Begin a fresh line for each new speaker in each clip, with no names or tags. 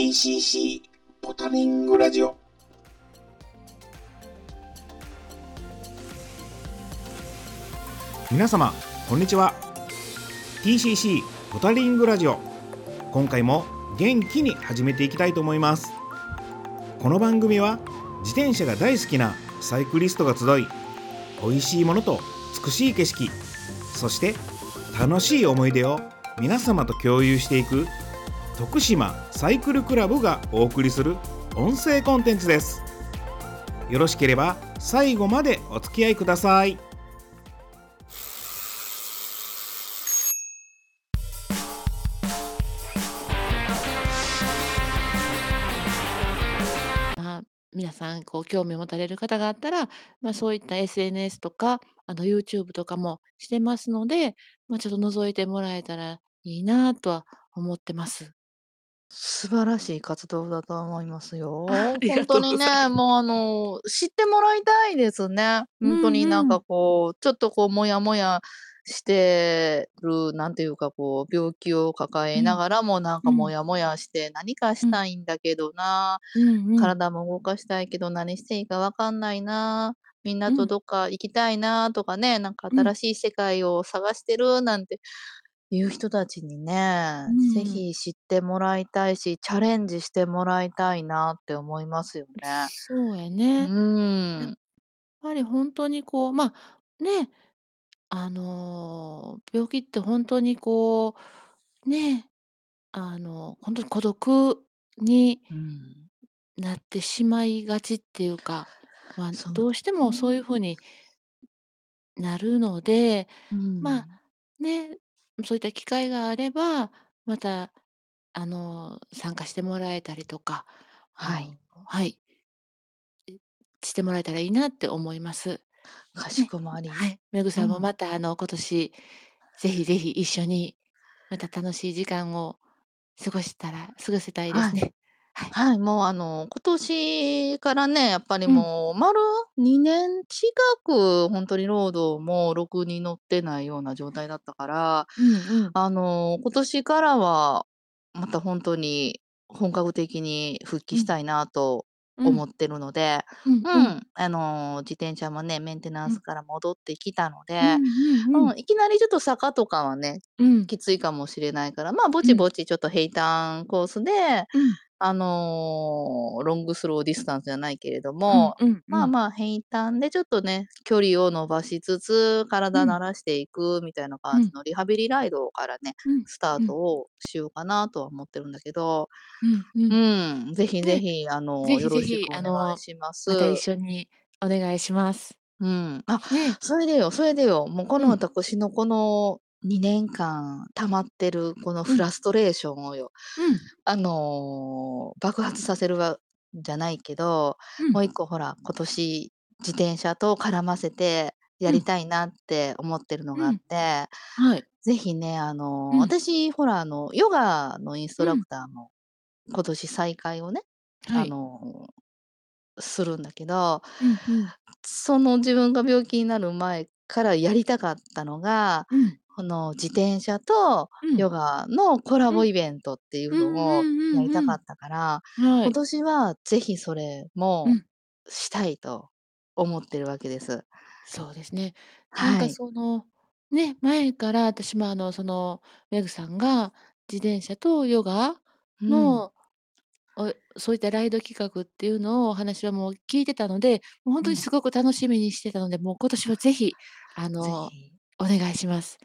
TCC ポタリングラジオ
皆様こんにちは TCC ポタリングラジオ今回も元気に始めていきたいと思いますこの番組は自転車が大好きなサイクリストが集い美味しいものと美しい景色そして楽しい思い出を皆様と共有していく徳島サイクルクラブがお送りする音声コンテンツですよろしければ最後までお付き合いください
まあ、皆さんこう興味を持たれる方があったら、まあ、そういった SNS とか、あの YouTube とかもしてますので、まあ、ちょっと覗いてもらえたらいいなとは思ってます。
素晴らしい活動だと思いますよ。
あり
ほんとに
がとうござい
ね、もうあの、知ってもらいたいですね。
う
ほんとになんか
んうん。
こう、ちょっとこうモヤモヤしてる、なんていうかこう、病気を抱
うん。
えながらもなん
うん。
かモヤモヤして何かし
うん。
たいんだけどな、
うんうん。
体も動かしたいけど何していいかわかんないな、みんなと
うん。
どっか行きたいなとかね、なんか
うん。
新しい世界を探してるなんていう人たちにね、
う
ぜ
ん。
ひ知ってもらいたいし、チャレンジしてもらいたいなって思いますよね。
そうや
う
ね。やっ。ぱりほんとにこう、ま、ね、あの、病気ってほんとにこう、ね、あの、ほんとに孤独に
うん。
なってしまいがちっていうか、ま、
そう
どうしてもそういう
ね。
風になるので、
う
ま、
ん。
ね、そういった機会があれば、またあの、参加してもらえたりとか、あ
はい。
のはい。え、してもらえたらいいなって思います。
かし
ね、
こまり。
はい。めぐさんも
うん。
またあの、今年ぜひぜひ一緒にまた楽しい時間を過ごしたら過ごせたいで
はい。
すね。はい。
はい、もうあの、今年からね、やっぱり
うん。
もう丸2年近くほんとにロードもろくに乗ってないような状態だったから、
うんうん。
あの、今年からはまたほんとに本格的に復
うん。
帰したいなと
うん。
思ってるので、
うんうん。
うん、あの、自転車もね、メンテナ
うん。
ンスから戻ってきたので、
うんうんうん。
うん、いきなりちょっと坂とかはね、
うん。
きついかもしれないから、ま、ぼ
うん。
ちぼちちょっと平坦コースで、
うん。
あの、ロングスローディスタンスじゃないけれど
うん
も、
うんうん。
まあまあ平坦でちょっとね、距離を伸ばしつつ、体
うん。
慣らしていくみたいな
うん。
感じのリハビリライドからね、
うん、
スター
うん。
トをしようかなとは思ってるんだけど、
うんう
う
ん。
ん、ぜひぜ
ね、
ひあ
ぜ
の、よろし
ひぜひ
くお願いしま
また一
す。
緒にお願いします。
うん。あ、
ね。
それでよそれでよ、もうこの
うん。
私のこの2年間溜まってるこの
うん。
フラストレーションをよ、
うん。
あの、爆発させるわじゃないけど、
うん。
もう1個ほら、今年自転車と絡ませてや
うん。
りたいなって思ってるのがあっ
うん。
て、
はい。
ぜひね、あの、
うん。
私ほらあの、ヨガのインストラ
うん。
クターも今年再開をね、あ
はい。
の、するんだけど、
うんうん。
その自分が病気になる前からやりたかったのが、
うん。
この自転車と
うん。
ヨガのコラ
うん。
ボイベントっていう
うん
のを。やりたかったから、今
はい。
年はぜひそれも
うん。
したいと思ってるわけです。
そうですね。なんか
はい。
その、ね、前から私もあの、その、メグさんが自転車とヨガ
うん。
の、おそういったライド企画っていうのをお話はもう聞いてたので、もうほん
うん。
とにすごく楽しみにしてたので、もう今年はぜひあの。お願いします。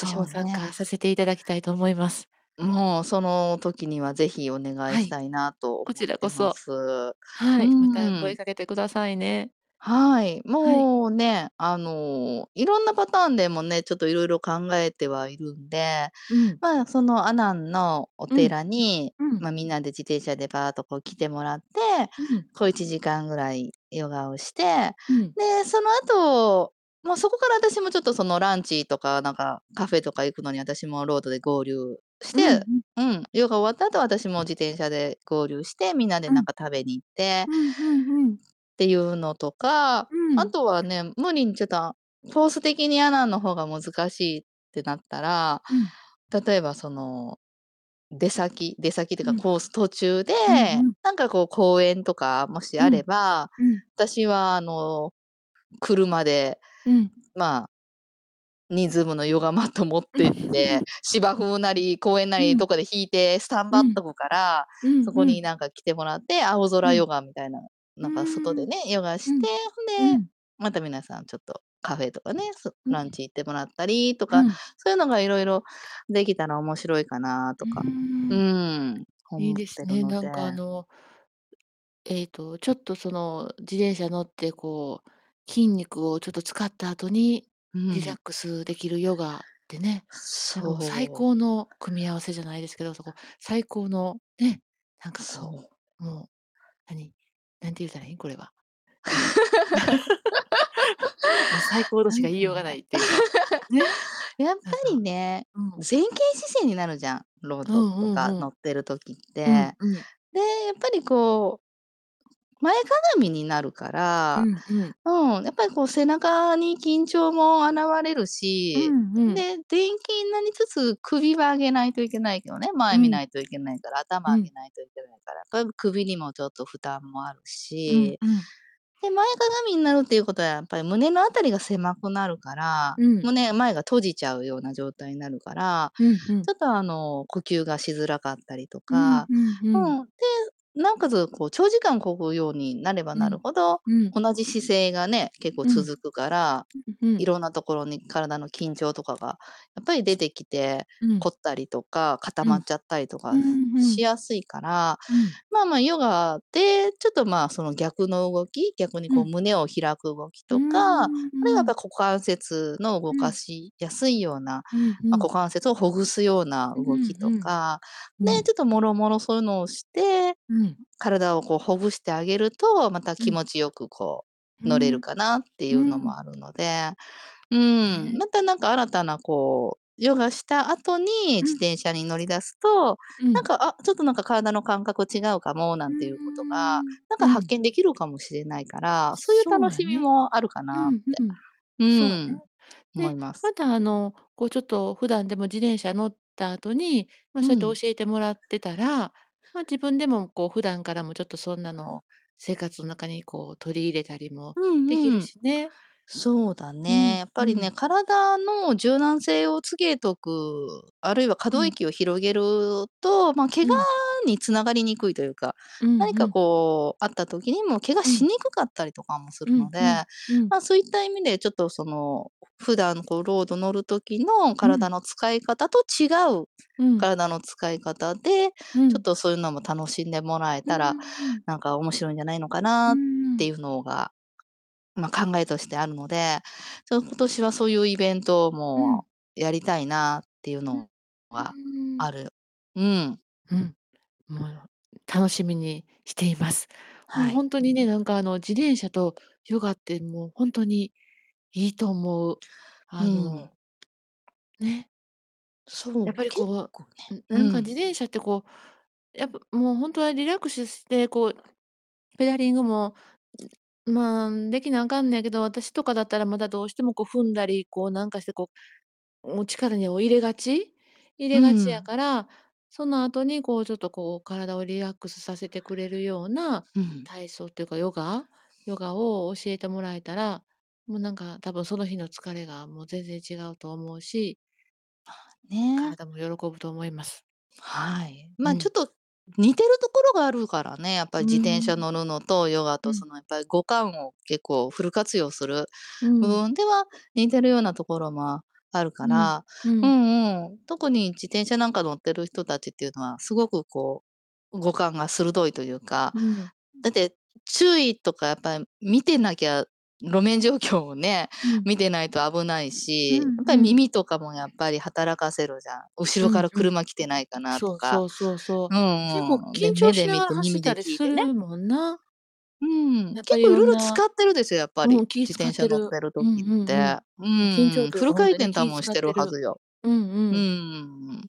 私も参
そうね。
加させていただきたいと思います。
もうその時にはぜひお願い
はい。
したいなと
こち
思っ
らこそ。
てます。う
はい、また
ーん。
声かけてくださいね。
はい。
はい。
もうね、あの、いろんなパターンでもね、ちょっと色々考えてはいるんで、
うん。
まあ、その阿南のお
うん。
寺に、
うん。
ま、みんなで自転車でバーっとこう来てもらって、
うん。
こう1時間ぐらいヨガをして、
うん。
で、その後、ま、そこから私もちょっとそのランチとかなんかカフェとか行くのに私もロードで合流し
うんう
て、
ん。
うん、ヨガ終わった後私も自転車で合流して、みんなで
うん。
なんか食べに行って
うんうんうん。
っていうのとか、あ
うん。
とはね、無理にちょっとコース的に阿南の方が難しいってなったら、
うん。
例えばその出先出先っていうか
うん。
コース途中で、
うんうん。
なんかこう公園とかもしあ
うん。
れば、
うん。
私はあの、車で、
うん。
まあ人数分のヨガマット持って行って、芝生なり公園な
うん。
りどっかで引いてスタン
うん。
バっとくから、
うん
そこ
うん。
になんか来てもらって、青
うん。
空ヨガみたいな、
う
なんか外で。ね、ヨガして、
うん。
ほんで、
うん。
また皆さんちょっとカフェとかね、そ
うん。
ランチ行ってもらったりとか、
うん。
そういうのが色々できたら面白いかなと
う
か、
ー。
うんん、
いい
思っ
ですね。
てるので。
なんかあのええと、ちょっとその自転車乗ってこう、筋肉をちょっと使った後に、
うん。
リラックスできるヨガってね、なんかもう最
そう。
高の組み合わせじゃないですけど、そこ、最高のね、なんかこ
そう。
う、もう、何、なんて言うたらいいん、これは。最高としか言いようがないっていうか、ね。
やっぱりね、
うん。
前傾姿勢になるじゃん、ロード
うん
とか
うんうん。
乗ってる時っ
うん
て。
うん。
で、やっぱりこう前かがみになるか
う
ら、
んうん。
うん、やっぱりこう背中に緊張も現れる
う
し、
んうん。
で、前傾になりつつ首は上げないといけないけどね、前見な
うん。
いといけないから、頭
うん。
上げないといけないから、やっぱり首にもちょっと負担もあるし、
うんうん。
で、前かがみになるっていうことはやっぱり胸のあたりが狭くなるから、
うん。
胸前が閉じちゃうような状態になるから、
うんうん。
ちょっとあの、呼吸がしづらかったりとか、
うんうんうん。
うん、で、なおかつこう長時間漕ぐようになればなる
うん。
ほど、
うん。
同じ姿勢がね、結構
うん。
続くから、
うんうん。
いろんなところに体の緊張とかがやっぱり出てきて、
うん。
凝ったりとか固
うん。
まっちゃったりとか
う。
しやすいから、
うん。
まあまあヨガでちょっとまあ、その逆の動き、逆に
うん。
こう胸を開く動き
うー
とか、あるいはやっ
ん。
ぱ股関節の動か
うん。
しやすいような、ま、
うんうん。
股関節をほぐすような
うん
動きと
うん。
か、で、
うん。
ちょっともろもろそういうのをして、
うん。
体をこうほぐしてあげると、また
うん。
気持ちよくこう乗れる。かなってい
う
うの
ん。
もあるので、うん、
ね。
またなんか新たなこう、ヨガした後に
うん。
自転車に乗り出すと、
うん。
なんか、あ、ちょっとなんか体の感覚違うかもな
う
んていうことが、
ーん。
なんか発
うん。
見できるかもしれないから、そういう楽しみ。もあるか
うん
なって。
うん。
う
そうね。
ん、思い
で、
ます。
またあの、こうちょっと普段でも自転車乗った後に、ま、そうやって
うん。
教えてもらってたら、ま、自分でもこう普段からもちょっとそんなのを生活の中にこう取り入れたりもできる
うんうん。
しね。
そうだ
うん、
ね。やっぱりね、
うん。
体の柔軟性をつけとく、あるいは可
うん。
動域を広げると、ま、怪我
うん。
に繋がりにくいというか、何か
うんうん。
こうあった時にも怪我
うん。
しにくかったりとかもするので、
うんうん、うん。
ま、そういった意味でちょっとその、普段こうロード乗る時の
うん。
体の使い方と違う
うん。
体の使い方で、ちょっ
うん。
とそういうのも楽しんでもらえ
うー
たら、
ん。
なんか面白いんじゃないのか
うー
なってい
ん。
うのが、ま、考えとしてあるので、ちょ今年はそういうイベント
うん。
もやりたいなっていう
うん。う
のは
ーん。
ある。うん。
うん。もう楽しみにしています。もう
はい。
ほんとにね、なんかあの自転車とヨガってもうほんとにいいと思う。
うん。
あのね。
そう、
やっぱり
結
こ
構ね
う、ん、なん
うん。
か自転車ってこう、やっぱもうほんとはリラックスして、こうペダリングも、ん、まあ、できなあかんねやけど、私とかだったらまだどうしてもこう踏んだり、こうなんかしてこう、もう力にを入れがち入れがちや
うん。
から、その後にこうちょっとこう体をリラックスさせてくれるような
うん。
体操っていうかヨガヨガを教えてもらえたら、もうなんか多分その日の疲れがもう全然違うと思うし
まあ、ね。
体も喜ぶと思います。
はい。ま、ちょ
うん。
っと似てるところがあるからね、やっぱり自転車
ん。
乗るのとヨガと
うん。
そのやっぱり五感を結構フル活用する部
うん。
分では似てるようなところもあるか
うん、
ら、う
うん。
んうん、特に自転車なんか乗ってる人たちっていうのはすごくこう、五感が鋭いというか、
うん。
だって注意とかやっぱり見てなきゃ路面状況をね、
うん。
見てないと危ないし、や
うん
っぱり
うん。
耳とかもやっぱり働かせるじゃん。後ろから。車来てないかなとか。
そうそうそうそう。
う
結構
んうん。で、
緊張
目で見
しながら
て
走ったり
聞いてね。
するもんな。
うん、
やっぱりい
結構色々使
ろんな
ってるですよ、やっぱり。
うん、気
自
使
転車乗っ
ってる。
時っ
うんうんうん。
て。う
緊張
ん、
というかほん
フル回
とに気
転多分して
使ってる。
るはずよ。
うんう
う
ん。
ん。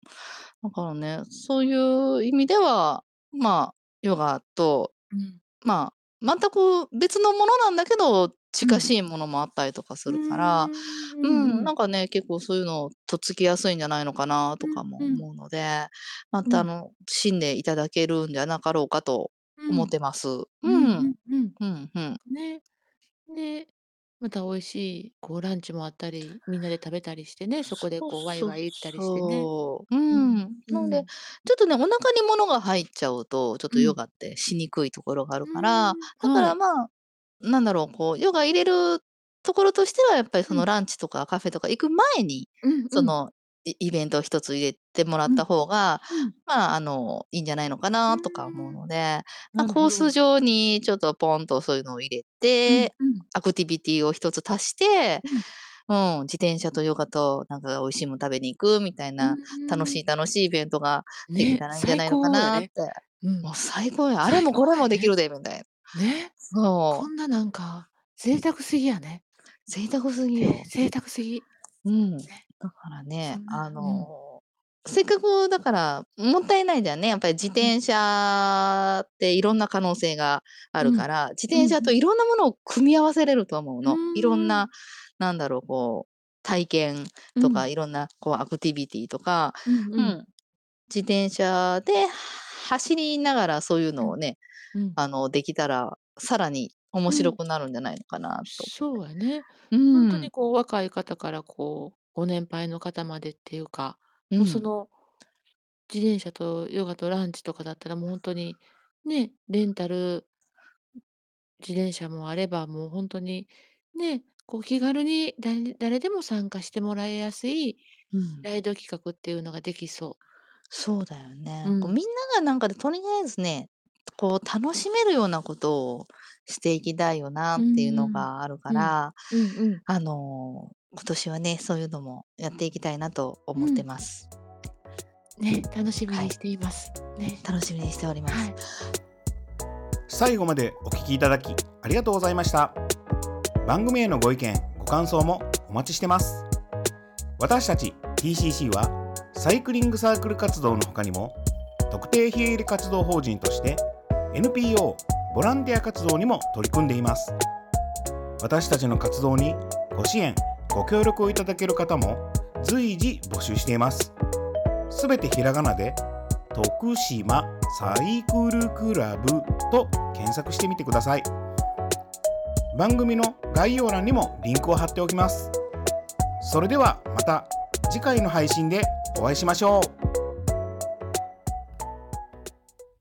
だからね、そういう意味では、まあ、ヨガと、
うん。
まあ、全く別のものなんだけど近しいものもあったりとかするから、
う
うん、
ん
なんかね、結構そういうのとっつきやすいんじゃないのかなとかも
うんうん
思うので、またあ
うん
の、信でいただけるんじゃなかろうかと思ってます。う。
うんんうんうん
うん、うん。
ね。で、また美味しいこうランチもあったり、みんなで食べたりしてね、そこで
そう
こうワイ
そう
ワイ言ったりしてね。
そう。う
うん
ん。なので、
うん
ちょっとね、お腹に物が入っちゃうと、ちょっと
うん
ヨガってしにくいところがあるから、
うん
だか
はい。
らまあ、なんだろう、こう、ヨガ入れるところとしては、やっぱりそうの
ん
ランチとかカフェとか行く前に、
うんうん
その、イイベントを一つ入れてもらった
うん
方が、
うん。
まあ、あの、いいんじゃないのか
う
なとか思う。ので、ま、
なるほ
コース
ど。
上にちょっとポンとそういうのを入れ
うん
て、
うん。
アクティビティを一つ足して、
うん。
うん、自転車とヨガとなんか美味しいもん食べに行くみたいうな、楽し
ーん。
い楽しいイベントができ
ね、
たらいいんじゃ
最
ないのか。なって。もう
うん。
最高や。あれ
最
もこれもでき。るでみたいな。
ね。
そう。
こんななんか贅沢すぎやね。
贅沢すぎ
ね、
よ。
贅沢すぎ。
うん。
ね。
だからね、あ
うん。
の、せっかくだから、もったいないじゃんね。やっぱり自
うん。
転車っていろんな可能性があ
うん。
るから、自
うんうん。
転車といろんなものを組み合わせれると思う
う
の。いろん
ーん。
な、なんだろう、こう、体験
うん。
とかいろんなこうアクティビティとか、
うんうん。
うん、自転車で走りながらそういう
うん。
のをね、
うん。
あの、できたら、さらに面
うん。
白くなるんじゃないのかなと
そうやね。
う
ほんと
ん。
にこう若い方からこう、ご年配の方までっていうか、
うん。
もうその、自転車とヨガとランチとかだったらもうほんとに、ね、レンタル自転車もあれば、もうほんとに、ね、こう気軽にだれ誰でも参加してもらいやすい
うん。
ライド企画っていうのができそ
そうだよ
う。
ね。
う。
こうんみんながなんかでとりあえずね、こう楽しめるようなことをしていきたいよな
う
っていうの。があるか
うん。
ら、
うんうん。
あの、今年はね、そういうのもやっていきたいなと思って
うん。
ます。
ね、楽しみ
はい。
にしています。ね。
楽しみにしておりま
はい。
す。
最後までお聞きいただきありがとうございました番組へのご意見ご感想もお待ちしてます私たち TCC はサイクリングサークル活動の他にも特定非営利活動法人として NPO ボランティア活動にも取り組んでいます。私たちの活動にご支援ご協力をいただける方も随時募集しています。すべてひらがなで徳島サイクルクラブと検索してみてください。番組の概要欄にもリンクを貼っておきます。それではまた次回の配信でお会いしましょう。